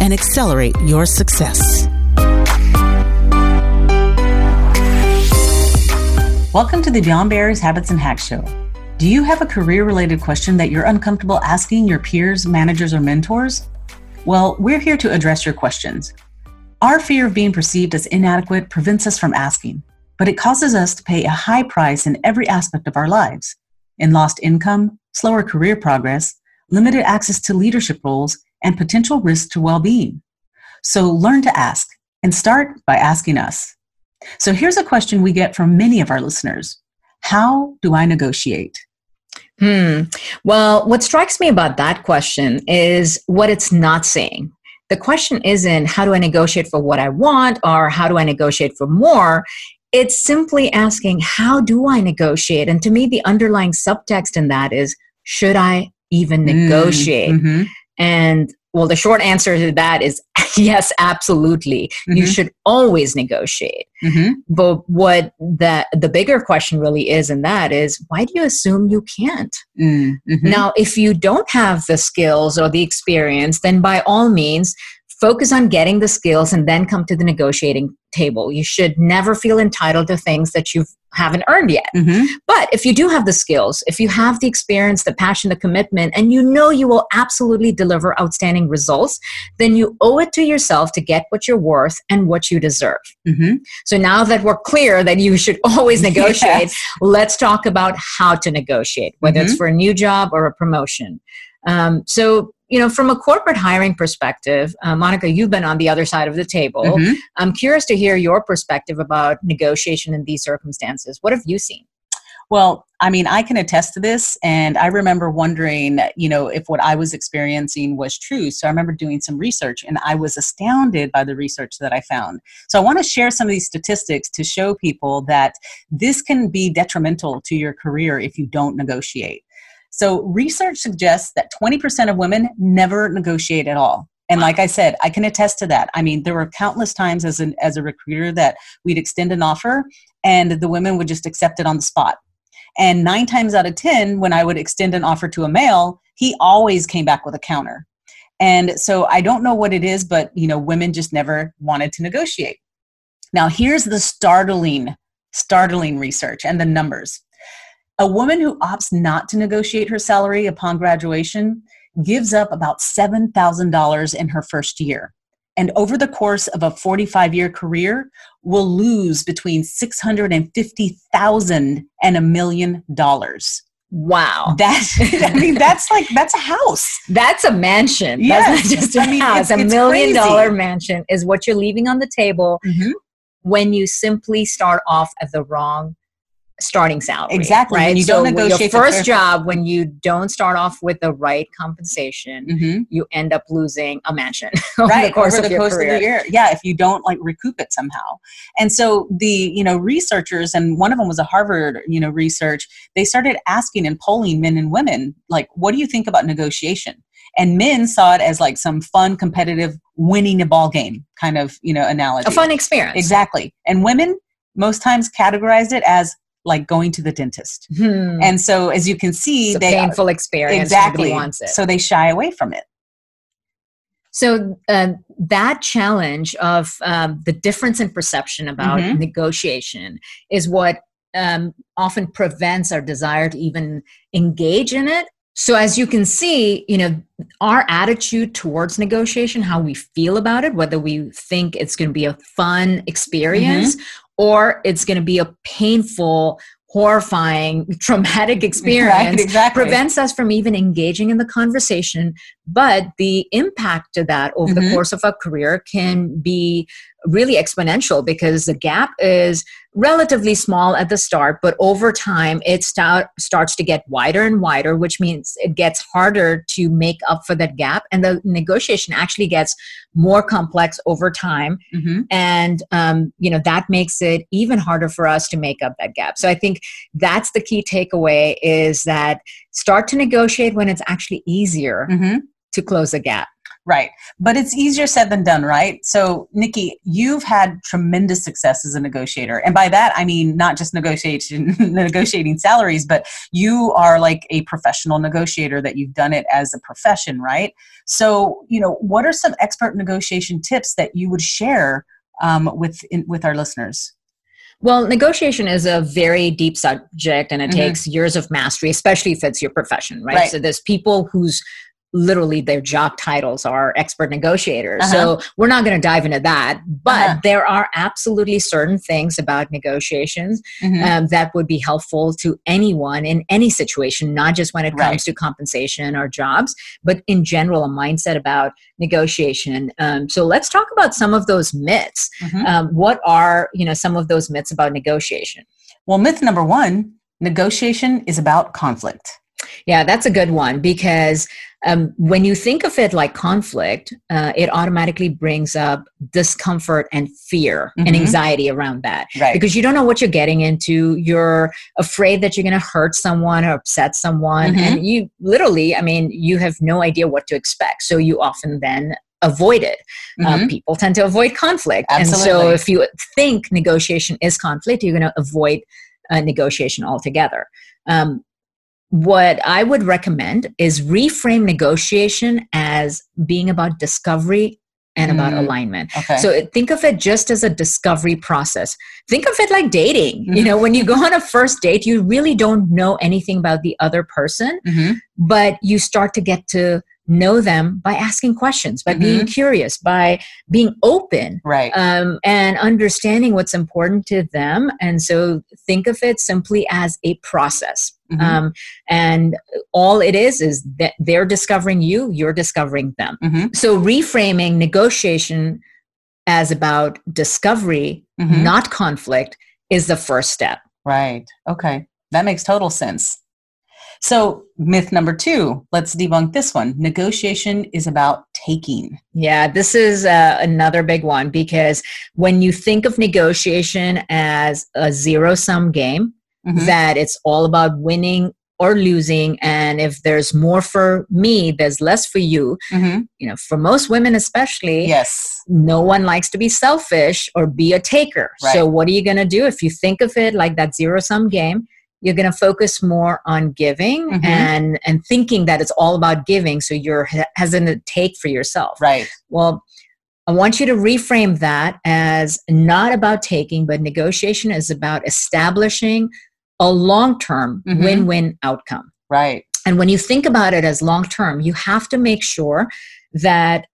and accelerate your success. Welcome to the Beyond Barriers Habits and Hacks Show. Do you have a career related question that you're uncomfortable asking your peers, managers, or mentors? Well, we're here to address your questions. Our fear of being perceived as inadequate prevents us from asking, but it causes us to pay a high price in every aspect of our lives in lost income, slower career progress, limited access to leadership roles, and potential risk to well being. So learn to ask and start by asking us. So here's a question we get from many of our listeners How do I negotiate? Hmm. Well, what strikes me about that question is what it's not saying. The question isn't how do I negotiate for what I want or how do I negotiate for more? It's simply asking how do I negotiate? And to me, the underlying subtext in that is should I even mm, negotiate? Mm-hmm. And well, the short answer to that is yes, absolutely. Mm-hmm. You should always negotiate. Mm-hmm. But what the the bigger question really is, and that is, why do you assume you can't? Mm-hmm. Now, if you don't have the skills or the experience, then by all means, focus on getting the skills and then come to the negotiating table. You should never feel entitled to things that you haven't earned yet. Mm-hmm. But if you do have the skills, if you have the experience, the passion, the commitment, and you know you will absolutely deliver outstanding results, then you owe it to yourself to get what you're worth and what you deserve. Mm-hmm. So now that we're clear that you should always negotiate, yes. let's talk about how to negotiate, whether mm-hmm. it's for a new job or a promotion. Um, so you know, from a corporate hiring perspective, uh, Monica, you've been on the other side of the table. Mm-hmm. I'm curious to hear your perspective about negotiation in these circumstances. What have you seen? Well, I mean, I can attest to this. And I remember wondering, you know, if what I was experiencing was true. So I remember doing some research and I was astounded by the research that I found. So I want to share some of these statistics to show people that this can be detrimental to your career if you don't negotiate. So, research suggests that 20% of women never negotiate at all. And like I said, I can attest to that. I mean, there were countless times as an as a recruiter that we'd extend an offer and the women would just accept it on the spot. And 9 times out of 10 when I would extend an offer to a male, he always came back with a counter. And so I don't know what it is, but you know, women just never wanted to negotiate. Now, here's the startling startling research and the numbers. A woman who opts not to negotiate her salary upon graduation gives up about $7,000 in her first year. And over the course of a 45 year career, will lose between 650,000 and a million dollars. Wow. That's I mean that's like that's a house. That's a mansion. Yes. That's not just a I mean, house. It's, a million dollar mansion is what you're leaving on the table mm-hmm. when you simply start off at the wrong starting salary. Exactly. Right. You so don't negotiate your first job, when you don't start off with the right compensation, mm-hmm. you end up losing a mansion over right, the course, over the course of the year. Yeah, if you don't like recoup it somehow. And so the you know researchers, and one of them was a Harvard you know research. They started asking and polling men and women like, what do you think about negotiation? and men saw it as like some fun competitive winning a ball game kind of you know analogy a fun experience exactly and women most times categorized it as like going to the dentist. Hmm. And so, as you can see, it's they painful experience. Exactly. Wants it. So they shy away from it. So uh, that challenge of um, the difference in perception about mm-hmm. negotiation is what um, often prevents our desire to even engage in it. So as you can see, you know, our attitude towards negotiation, how we feel about it, whether we think it's going to be a fun experience mm-hmm or it's going to be a painful horrifying traumatic experience right, exactly. prevents us from even engaging in the conversation but the impact of that over Mhm. the course of a career can be really exponential because the gap is relatively small at the start but over time it start, starts to get wider and wider which means it gets harder to make up for that gap and the negotiation actually gets more complex over time Mhm. and um, you know that makes it even harder for us to make up that gap so i think that's the key takeaway is that start to negotiate when it's actually easier Mhm. To close the gap Right. But it's easier said than done, right? So, Nikki, you've had tremendous success as a negotiator. And by that, I mean not just negotiation, negotiating salaries, but you are like a professional negotiator that you've done it as a profession, right? So, you know, what are some expert negotiation tips that you would share um, with, in, with our listeners? Well, negotiation is a very deep subject and it Mhm. takes years of mastery, especially if it's your profession, right? Right. So there's people whose literally their job titles are expert negotiators. Uh-huh. So we're not going to dive into that, but Uh-huh. there are absolutely certain things about negotiations Mhm. um, that would be helpful to anyone in any situation, not just when it comes to compensation or jobs, but in general, a mindset about negotiation. Um, so let's talk about some of those myths. Mhm. Um, what are you know some of those myths about negotiation? Well, myth number one negotiation is about conflict. Yeah, that's a good one because um, when you think of it like conflict, uh, it automatically brings up discomfort and fear and Mhm. anxiety around that. Right. because you don't know what you're getting into. You're afraid that you're going to hurt someone or upset someone. Mhm. And you literally, I mean, you have no idea what to expect. So you often then avoid it. Uh, Mhm. people tend to avoid conflict. And so if you think negotiation is conflict, you're going to avoid uh, negotiation altogether. Um, what I would recommend is reframe negotiation as being about discovery and about Mm. alignment. Okay. So think of it just as a discovery process. Think of it like dating. You Mhm. know, when you go on a first date, you really don't know anything about the other person, Mhm. But you start to get to know them by asking questions, by being curious, by being open. Right. Um, and understanding what's important to them. And so think of it simply as a process. Mhm. Um, and all it is is that they're discovering you, you're discovering them. Mhm. So reframing negotiation as about discovery, Mhm. not conflict, is the first step. Right. Okay. That makes total sense. So, myth number two, let's debunk this one. Negotiation is about taking. Yeah, this is uh, another big one because when you think of negotiation as a zero sum game, Mhm. that it's all about winning or losing, and if there's more for me, there's less for you. Mhm. You know, for most women, especially, Yes. no one likes to be selfish or be a taker. Right. So, what are you going to do if you think of it like that zero sum game? You're going to focus more on giving Mhm. and and thinking that it's all about giving. So you're he- hesitant to take for yourself. Right. Well, I want you to reframe that as not about taking, but negotiation is about establishing a long term Mhm. win win outcome. Right. And when you think about it as long term, you have to make sure that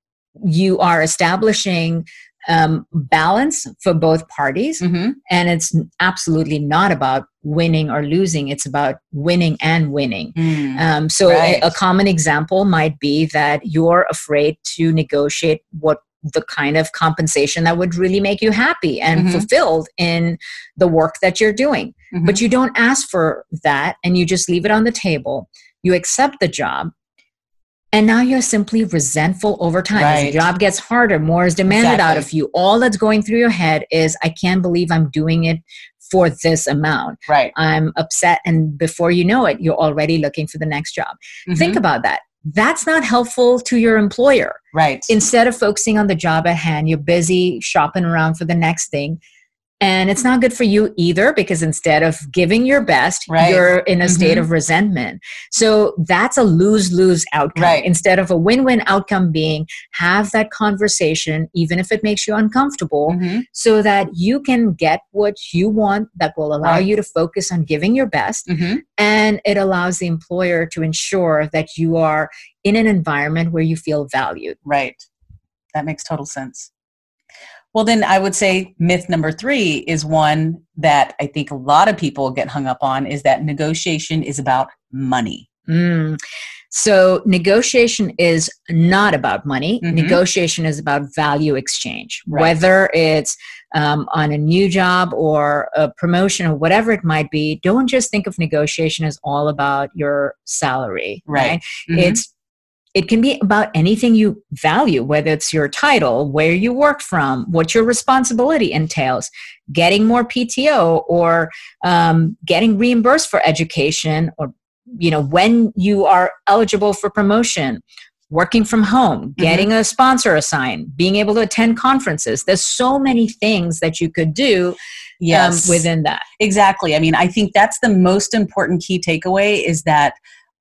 you are establishing um, balance for both parties. hmm And it's absolutely not about winning or losing, it's about winning and winning. Mm. Um, so, a- Right. a, common example might be that you're afraid to negotiate what the kind of compensation that would really make you happy and Mhm. fulfilled in the work that you're doing. Mhm. But you don't ask for that and you just leave it on the table. You accept the job. And now you're simply resentful over time. As Right. the job gets harder, more is demanded out of you. All that's going through your head is, I can't believe I'm doing it for this amount. right. I'm upset. And before you know it, you're already looking for the next job. Think Mhm. about that. That's not helpful to your employer. right. Instead of focusing on the job at hand, you're busy shopping around for the next thing. And it's not good for you either because instead of giving your best, Right. you're in a state Mhm. of resentment. So that's a lose lose outcome. Right. Instead of a win win outcome being have that conversation, even if it makes you uncomfortable, Mhm. so that you can get what you want that will allow Right. you to focus on giving your best Mhm. and it allows the employer to ensure that you are in an environment where you feel valued Right. That makes total sense. Well, then I would say myth number three is one that I think a lot of people get hung up on is that negotiation is about money. Mm. So, negotiation is not about money. Mm-hmm. Negotiation is about value exchange, right. whether it's um, on a new job or a promotion or whatever it might be. Don't just think of negotiation as all about your salary, right? right? Mm-hmm. It's it can be about anything you value, whether it's your title, where you work from, what your responsibility entails, getting more PTO, or um, getting reimbursed for education, or you know when you are eligible for promotion, working from home, mm-hmm. getting mm-hmm. a sponsor assigned, being able to attend conferences. There's so many things that you could do um, yes. Um, within that. Exactly. I mean, I think that's the most important key takeaway is that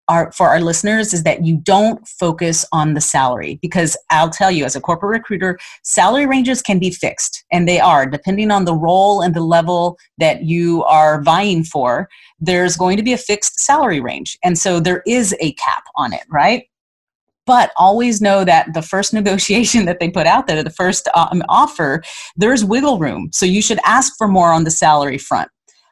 our, for our listeners is that you don't focus on the salary because I'll tell you as a corporate recruiter salary ranges can be fixed and they are depending on the role and the level that you are vying for there's going to be a fixed salary range and so there is a cap on it right? But always know that the first negotiation that they put out there the first um, offer there's wiggle room so you should ask for more on the salary front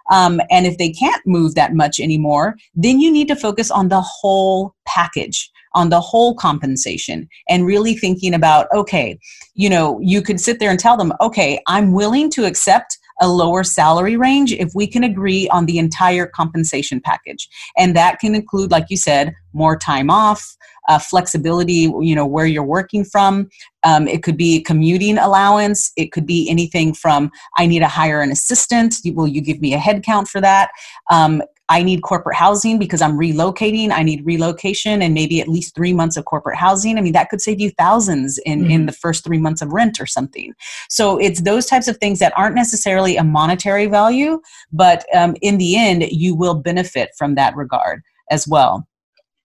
um, and if they can't move that much anymore, then you need to focus on the whole package, on the whole compensation, and really thinking about okay, you know, you could sit there and tell them, okay, I'm willing to accept a lower salary range if we can agree on the entire compensation package. And that can include, like you said, more time off, uh, flexibility, you know, where you're working from. Um, it could be commuting allowance. It could be anything from I need to hire an assistant. Will you give me a head count for that? Um, I need corporate housing because I'm relocating. I need relocation and maybe at least three months of corporate housing. I mean, that could save you thousands in, mm-hmm. in the first three months of rent or something. So it's those types of things that aren't necessarily a monetary value, but um, in the end, you will benefit from that regard as well.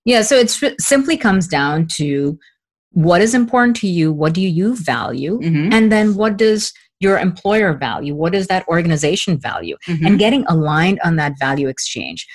Yeah, so it simply comes down to what is important to you, what do you value, mm-hmm. and then what does your employer value, what does that organization value, mm-hmm. and getting aligned on that value exchange.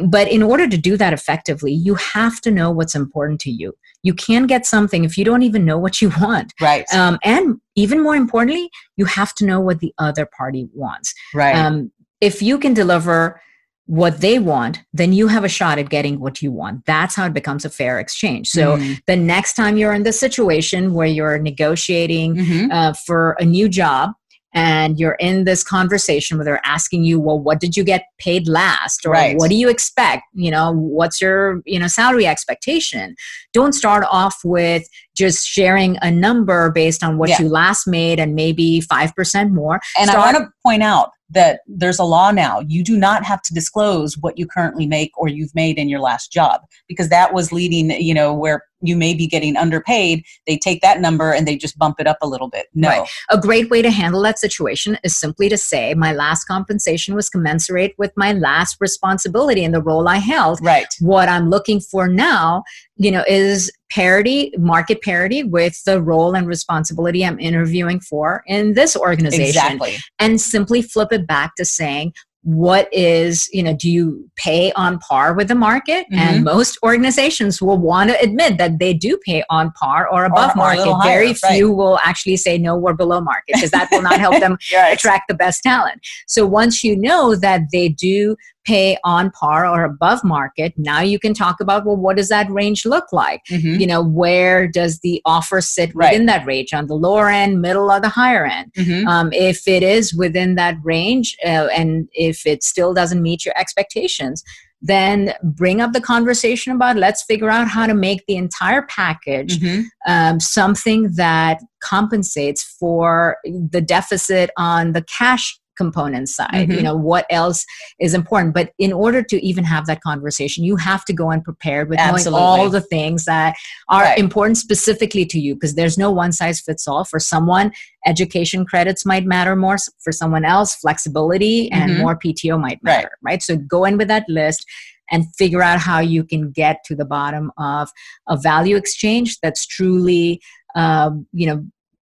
But in order to do that effectively, you have to know what's important to you. You can't get something if you don't even know what you want. Right. Um, and even more importantly, you have to know what the other party wants. Right. Um, if you can deliver what they want, then you have a shot at getting what you want. That's how it becomes a fair exchange. So mm. the next time you're in this situation where you're negotiating mm-hmm. uh, for a new job, and you're in this conversation where they're asking you well what did you get paid last or right. what do you expect you know what's your you know salary expectation don't start off with just sharing a number based on what yeah. you last made and maybe 5% more and start- i want to point out that there's a law now. You do not have to disclose what you currently make or you've made in your last job because that was leading, you know, where you may be getting underpaid. They take that number and they just bump it up a little bit. No. Right. A great way to handle that situation is simply to say, my last compensation was commensurate with my last responsibility in the role I held. Right. What I'm looking for now, you know, is parity, market parity with the role and responsibility I'm interviewing for in this organization. Exactly. And simply flip it back to saying, what is you know do you pay on par with the market mm-hmm. and most organizations will want to admit that they do pay on par or above or, market or higher, very few right. will actually say no we're below market because that will not help them right. attract the best talent so once you know that they do pay on par or above market now you can talk about well what does that range look like mm-hmm. you know where does the offer sit right. within that range on the lower end middle or the higher end mm-hmm. um, if it is within that range uh, and if it still doesn't meet your expectations then bring up the conversation about let's figure out how to make the entire package mm-hmm. um, something that compensates for the deficit on the cash component side mm-hmm. you know what else is important but in order to even have that conversation you have to go in prepared with Absolutely. knowing all the things that are right. important specifically to you because there's no one size fits all for someone education credits might matter more for someone else flexibility and mm-hmm. more pto might matter right. right so go in with that list and figure out how you can get to the bottom of a value exchange that's truly um, you know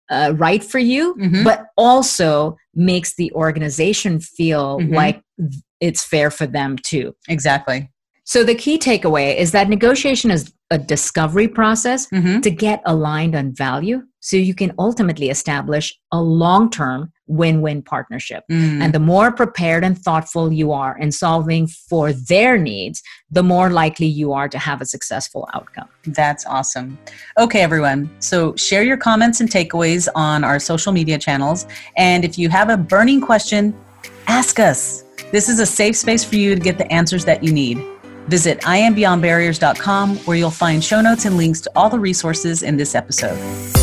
uh, right for you, mm-hmm. but also makes the organization feel mm-hmm. like it's fair for them too. Exactly. So the key takeaway is that negotiation is a discovery process mm-hmm. to get aligned on value so you can ultimately establish a long-term win win partnership. Mm. And the more prepared and thoughtful you are in solving for their needs, the more likely you are to have a successful outcome. That's awesome. Okay, everyone. So share your comments and takeaways on our social media channels. And if you have a burning question, ask us. This is a safe space for you to get the answers that you need. Visit iambeyondbarriers.com where you'll find show notes and links to all the resources in this episode.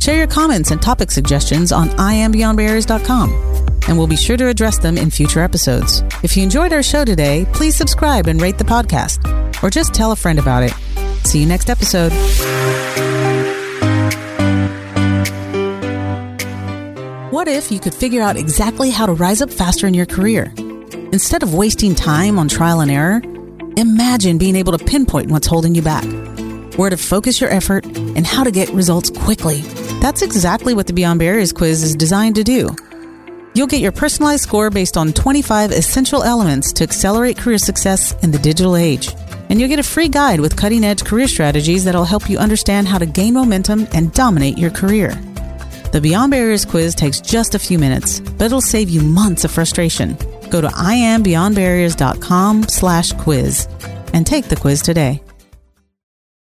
Share your comments and topic suggestions on iambeyondbarriers.com and we'll be sure to address them in future episodes. If you enjoyed our show today, please subscribe and rate the podcast, or just tell a friend about it. See you next episode. What if you could figure out exactly how to rise up faster in your career? Instead of wasting time on trial and error, imagine being able to pinpoint what's holding you back, where to focus your effort, and how to get results quickly. That's exactly what the Beyond Barriers quiz is designed to do. You'll get your personalized score based on 25 essential elements to accelerate career success in the digital age. And you'll get a free guide with cutting edge career strategies that'll help you understand how to gain momentum and dominate your career. The Beyond Barriers quiz takes just a few minutes, but it'll save you months of frustration. Go to iambeyondbarriers.com slash quiz and take the quiz today.